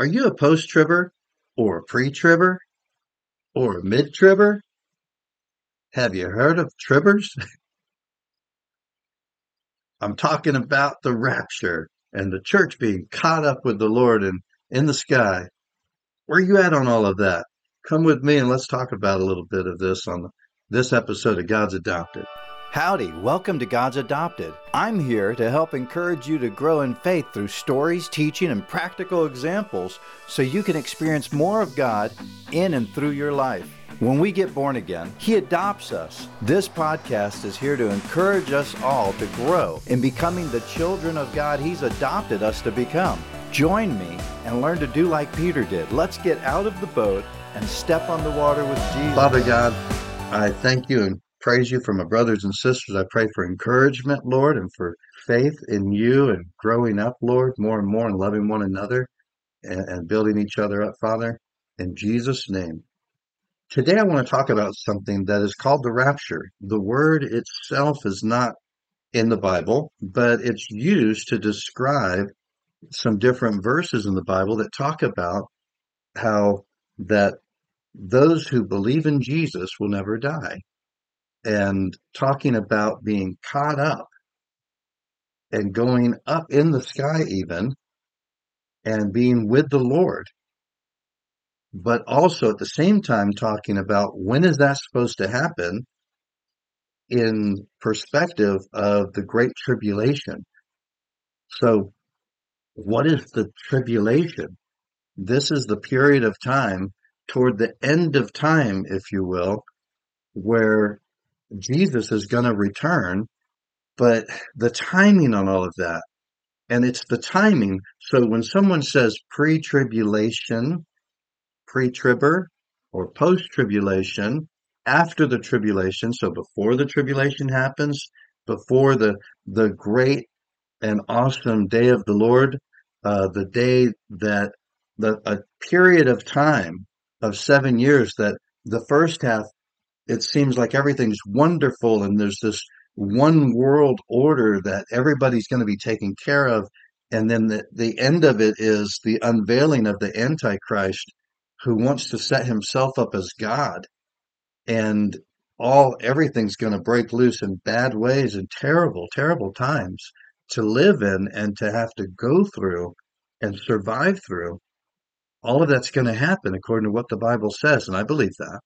Are you a post tribber or a pre tribber or a mid tribber? Have you heard of tribbers? I'm talking about the rapture and the church being caught up with the Lord and in the sky. Where are you at on all of that? Come with me and let's talk about a little bit of this on this episode of God's Adopted. Howdy, welcome to God's Adopted. I'm here to help encourage you to grow in faith through stories, teaching, and practical examples so you can experience more of God in and through your life. When we get born again, He adopts us. This podcast is here to encourage us all to grow in becoming the children of God He's adopted us to become. Join me and learn to do like Peter did. Let's get out of the boat and step on the water with Jesus. Father God, I thank you and praise you for my brothers and sisters. I pray for encouragement, Lord, and for faith in you and growing up, Lord, more and more and loving one another and, and building each other up, Father, in Jesus' name. Today I want to talk about something that is called the rapture. The word itself is not in the Bible, but it's used to describe some different verses in the Bible that talk about how that those who believe in Jesus will never die and talking about being caught up and going up in the sky even and being with the Lord. But also at the same time talking about when is that supposed to happen in perspective of the great tribulation. So what is the tribulation? This is the period of time toward the end of time, if you will, where Jesus is going to return, but the timing on all of that, and it's the timing. So when someone says pre tribulation, pre tribber, or post tribulation, after the tribulation, so before the tribulation happens, before the, the great and awesome day of the Lord, uh, the day that the, a period of time of seven years that the first half it seems like everything's wonderful and there's this one world order that everybody's going to be taken care of. And then the, the end of it is the unveiling of the antichrist who wants to set himself up as god. And all everything's going to break loose in bad ways and terrible terrible times to live in and to have to go through and survive through. All of that's going to happen according to what the bible says and i believe that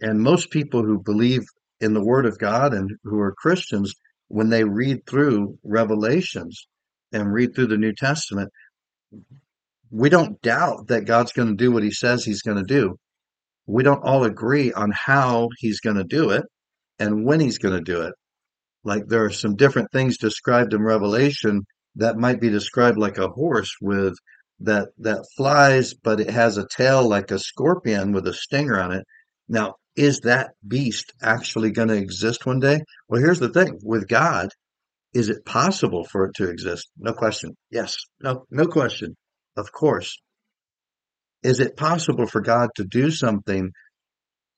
and most people who believe in the Word of God and who are Christians, when they read through Revelations and read through the New Testament, we don't doubt that God's going to do what He says He's going to do. We don't all agree on how He's going to do it and when He's going to do it. Like there are some different things described in Revelation that might be described like a horse with that that flies, but it has a tail like a scorpion with a stinger on it. Now, is that beast actually going to exist one day? Well, here's the thing with God, is it possible for it to exist? No question. Yes. No, no question. Of course. Is it possible for God to do something,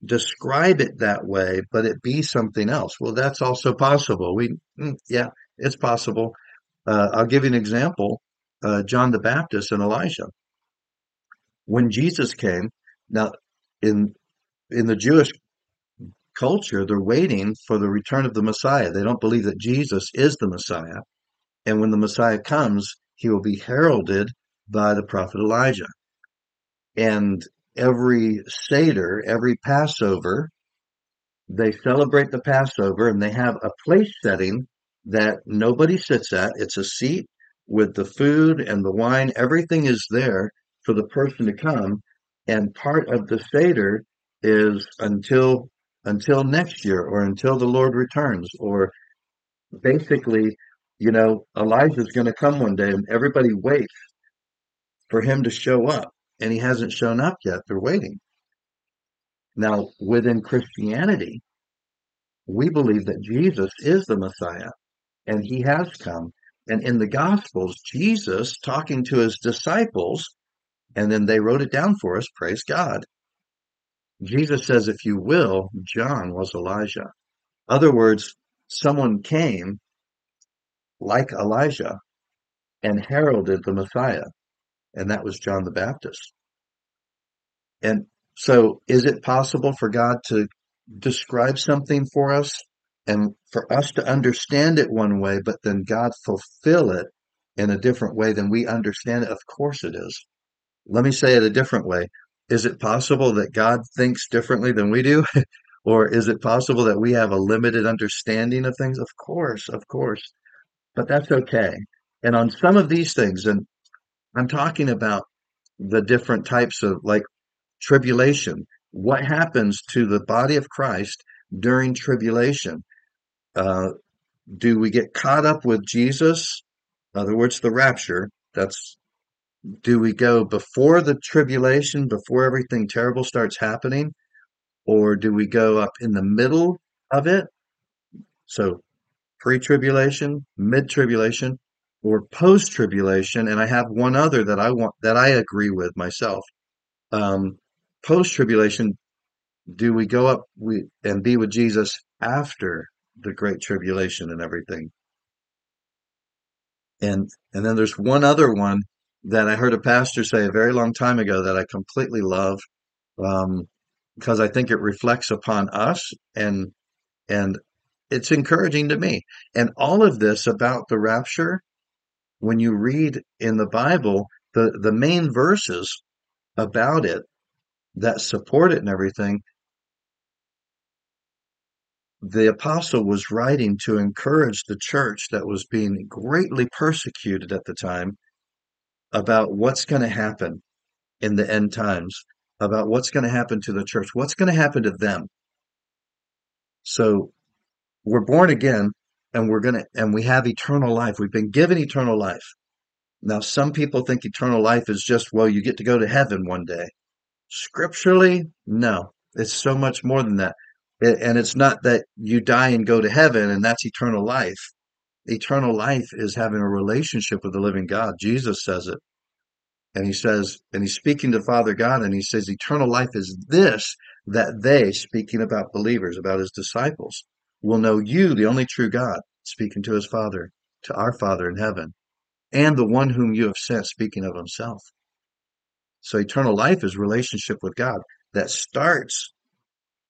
describe it that way, but it be something else? Well, that's also possible. We, mm, yeah, it's possible. Uh, I'll give you an example. Uh, John the Baptist and Elijah. When Jesus came, now in in the Jewish culture, they're waiting for the return of the Messiah. They don't believe that Jesus is the Messiah. And when the Messiah comes, he will be heralded by the prophet Elijah. And every Seder, every Passover, they celebrate the Passover and they have a place setting that nobody sits at. It's a seat with the food and the wine. Everything is there for the person to come. And part of the Seder is until until next year or until the Lord returns or basically you know Elijah's going to come one day and everybody waits for him to show up and he hasn't shown up yet. They're waiting. Now within Christianity we believe that Jesus is the Messiah and he has come. And in the gospels Jesus talking to his disciples and then they wrote it down for us praise God Jesus says, if you will, John was Elijah. Other words, someone came like Elijah and heralded the Messiah. and that was John the Baptist. And so, is it possible for God to describe something for us and for us to understand it one way, but then God fulfill it in a different way than we understand it? Of course it is. Let me say it a different way. Is it possible that God thinks differently than we do? or is it possible that we have a limited understanding of things? Of course, of course. But that's okay. And on some of these things, and I'm talking about the different types of like tribulation. What happens to the body of Christ during tribulation? Uh, do we get caught up with Jesus? In other words, the rapture. That's do we go before the tribulation, before everything terrible starts happening, or do we go up in the middle of it? So pre-tribulation, mid-tribulation, or post-tribulation. And I have one other that I want that I agree with myself. Um, post-tribulation, do we go up we and be with Jesus after the great tribulation and everything? And and then there's one other one that I heard a pastor say a very long time ago that I completely love um, because I think it reflects upon us and and it's encouraging to me. And all of this about the rapture, when you read in the Bible, the the main verses about it that support it and everything, the apostle was writing to encourage the church that was being greatly persecuted at the time about what's going to happen in the end times, about what's going to happen to the church, what's going to happen to them. So we're born again and we're going to, and we have eternal life. We've been given eternal life. Now, some people think eternal life is just, well, you get to go to heaven one day. Scripturally, no, it's so much more than that. And it's not that you die and go to heaven and that's eternal life. Eternal life is having a relationship with the living God. Jesus says it. And he says, and he's speaking to Father God, and he says, eternal life is this, that they, speaking about believers, about his disciples, will know you, the only true God, speaking to his Father, to our Father in heaven, and the one whom you have sent, speaking of himself. So eternal life is relationship with God that starts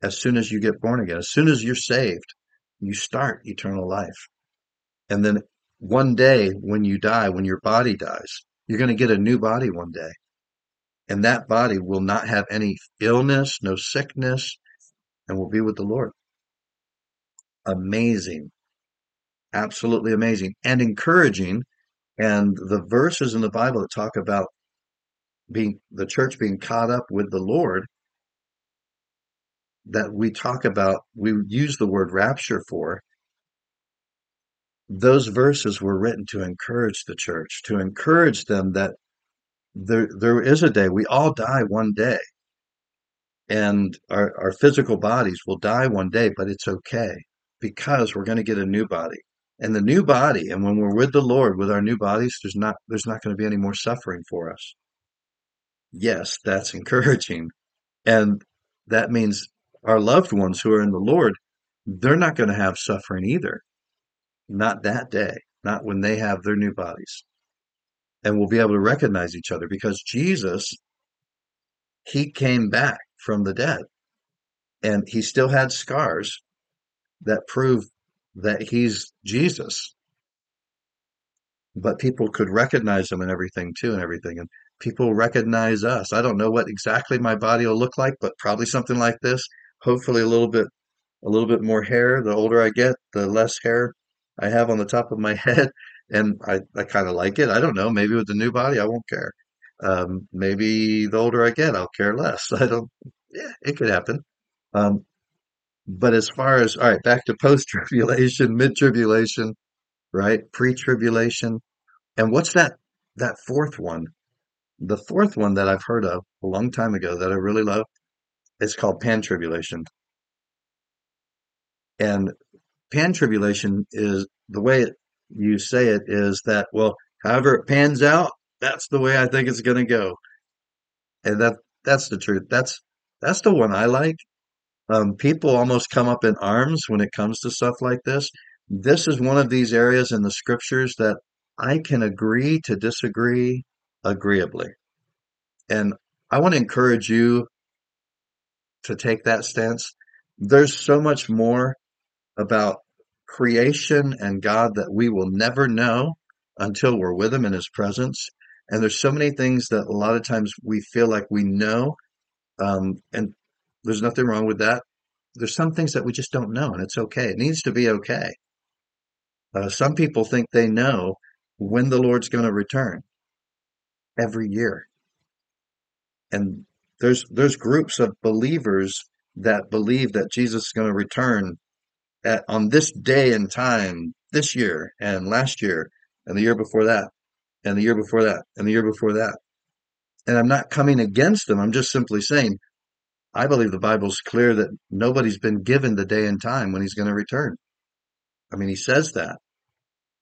as soon as you get born again. As soon as you're saved, you start eternal life. And then one day when you die, when your body dies, you're going to get a new body one day. And that body will not have any illness, no sickness, and will be with the Lord. Amazing. Absolutely amazing and encouraging. And the verses in the Bible that talk about being the church being caught up with the Lord that we talk about, we use the word rapture for, those verses were written to encourage the church, to encourage them that there there is a day we all die one day, and our our physical bodies will die one day, but it's okay because we're going to get a new body. And the new body, and when we're with the Lord with our new bodies, there's not there's not going to be any more suffering for us. Yes, that's encouraging. And that means our loved ones who are in the Lord, they're not going to have suffering either. Not that day, not when they have their new bodies. And we'll be able to recognize each other because Jesus, he came back from the dead and he still had scars that prove that he's Jesus. But people could recognize him and everything too, and everything. And people recognize us. I don't know what exactly my body will look like, but probably something like this. Hopefully, a little bit, a little bit more hair. The older I get, the less hair I have on the top of my head, and I, I kind of like it. I don't know. Maybe with the new body, I won't care. Um, maybe the older I get, I'll care less. I don't. Yeah, it could happen. Um, but as far as all right, back to post tribulation, mid tribulation, right? Pre tribulation, and what's that? That fourth one, the fourth one that I've heard of a long time ago that I really love, is called pan tribulation. And pan tribulation is the way it, you say it is that well however it pans out that's the way i think it's going to go and that that's the truth that's that's the one i like um, people almost come up in arms when it comes to stuff like this this is one of these areas in the scriptures that i can agree to disagree agreeably. And I want to encourage you to take that stance. There's so much more about creation and God that we will never know until we're with Him in His presence. And there's so many things that a lot of times we feel like we know, um, and there's nothing wrong with that. There's some things that we just don't know, and it's okay. It needs to be okay. Uh, some people think they know when the Lord's going to return every year. And there's there's groups of believers that believe that Jesus is going to return at, on this day and time this year and last year and the year before that and the year before that and the year before that. And I'm not coming against them. I'm just simply saying I believe the Bible's clear that nobody's been given the day and time when he's going to return. I mean, he says that.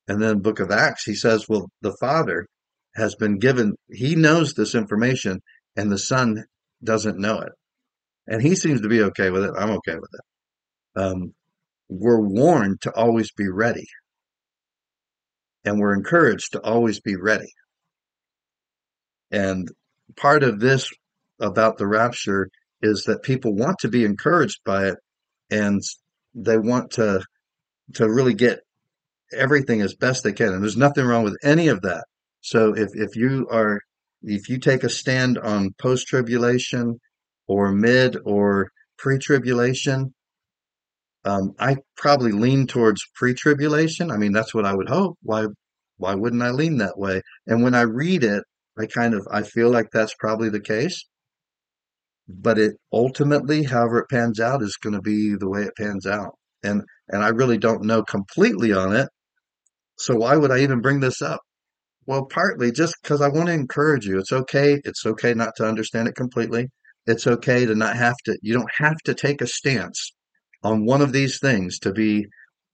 And then book of Acts, he says, well, the Father has been given, he knows this information and the Son doesn't know it. And he seems to be okay with it. I'm okay with it. Um, we're warned to always be ready. And we're encouraged to always be ready. And part of this about the rapture is that people want to be encouraged by it and they want to to really get everything as best they can. And there's nothing wrong with any of that. So if, if you are if you take a stand on post tribulation or mid or pre tribulation, um, I probably lean towards pre tribulation. I mean, that's what I would hope. Why why wouldn't I lean that way? And when I read it, I kind of I feel like that's probably the case. But it ultimately, however it pans out, is going to be the way it pans out. And and I really don't know completely on it. So why would I even bring this up? Well, partly just because I want to encourage you. It's okay. It's okay not to understand it completely. It's okay to not have to, you don't have to take a stance on one of these things to be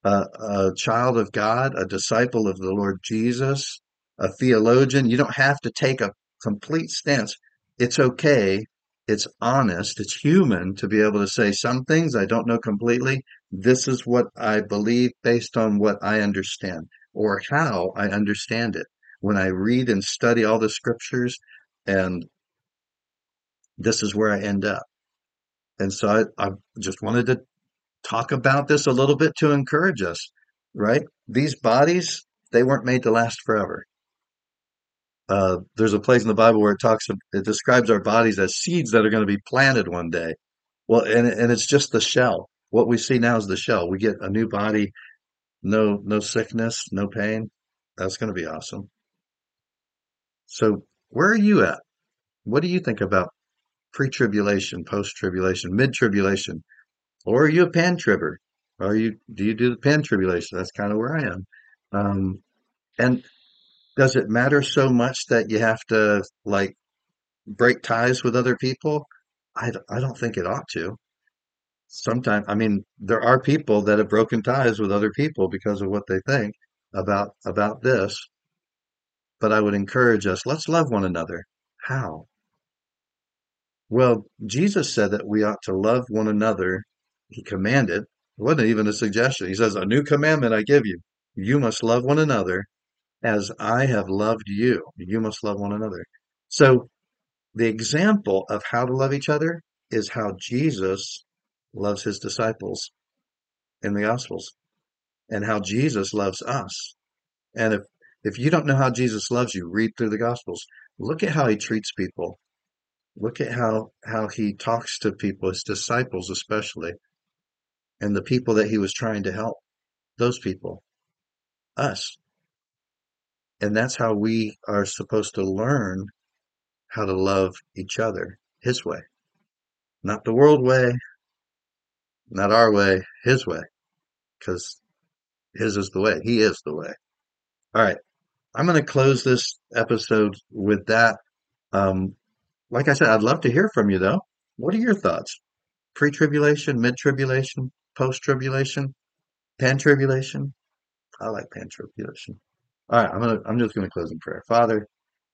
a, a child of God, a disciple of the Lord Jesus, a theologian. You don't have to take a complete stance. It's okay. It's honest. It's human to be able to say some things I don't know completely. This is what I believe based on what I understand or how I understand it when I read and study all the scriptures, and this is where I end up. And so I, I just wanted to talk about this a little bit to encourage us, right? These bodies, they weren't made to last forever. Uh, there's a place in the Bible where it talks, it describes our bodies as seeds that are going to be planted one day. Well, and, and it's just the shell. What we see now is the shell. We get a new body, no, no sickness, no pain. That's going to be awesome. So, where are you at? What do you think about pre tribulation, post tribulation, mid tribulation? Or are you a pan tribber? Are you do you do the pan tribulation? That's kind of where I am. Um, and does it matter so much that you have to like break ties with other people? I, I don't think it ought to. Sometimes, I mean, there are people that have broken ties with other people because of what they think about about this. But I would encourage us, let's love one another. How? Well, Jesus said that we ought to love one another. He commanded. It wasn't even a suggestion. He says, A new commandment I give you. You must love one another as I have loved you. You must love one another. So, the example of how to love each other is how Jesus loves his disciples in the Gospels and how Jesus loves us. And if if you don't know how Jesus loves you, read through the Gospels. Look at how he treats people. Look at how, how he talks to people, his disciples especially, and the people that he was trying to help. Those people. Us. And that's how we are supposed to learn how to love each other his way. Not the world way, not our way, his way. Because his is the way. He is the way. All right. I'm going to close this episode with that. Um, like I said, I'd love to hear from you though. What are your thoughts? Pre tribulation, mid tribulation, post tribulation, pan tribulation? I like pan tribulation. All right, I'm gonna I'm just gonna close in prayer. Father,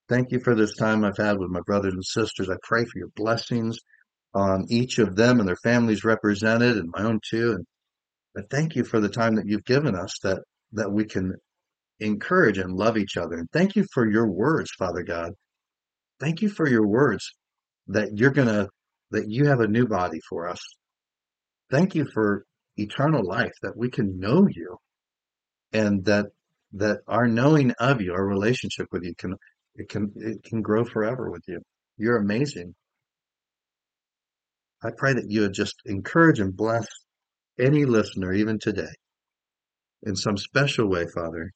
thank you for this time I've had with my brothers and sisters. I pray for your blessings on each of them and their families represented and my own too. And I thank you for the time that you've given us that that we can encourage and love each other. And thank you for your words, Father God. Thank you for your words that you're to, that you have a new body for us. Thank you for eternal life, that we can know you and that, that our knowing of you, our relationship with you can, it can, it can grow forever with you. You're amazing. I pray that you would just encourage and bless any listener, even today, in some special way, Father.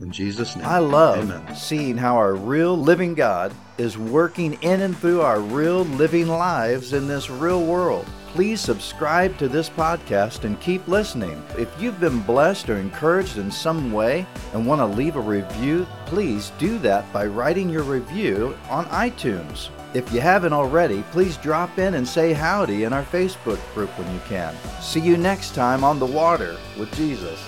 In Jesus' name. I love Amen. seeing how our real living God is working in and through our real living lives in this real world. Please subscribe to this podcast and keep listening. If you've been blessed or encouraged in some way and want to leave a review, please do that by writing your review on iTunes. If you haven't already, please drop in and say howdy in our Facebook group when you can. See you next time on the water with Jesus.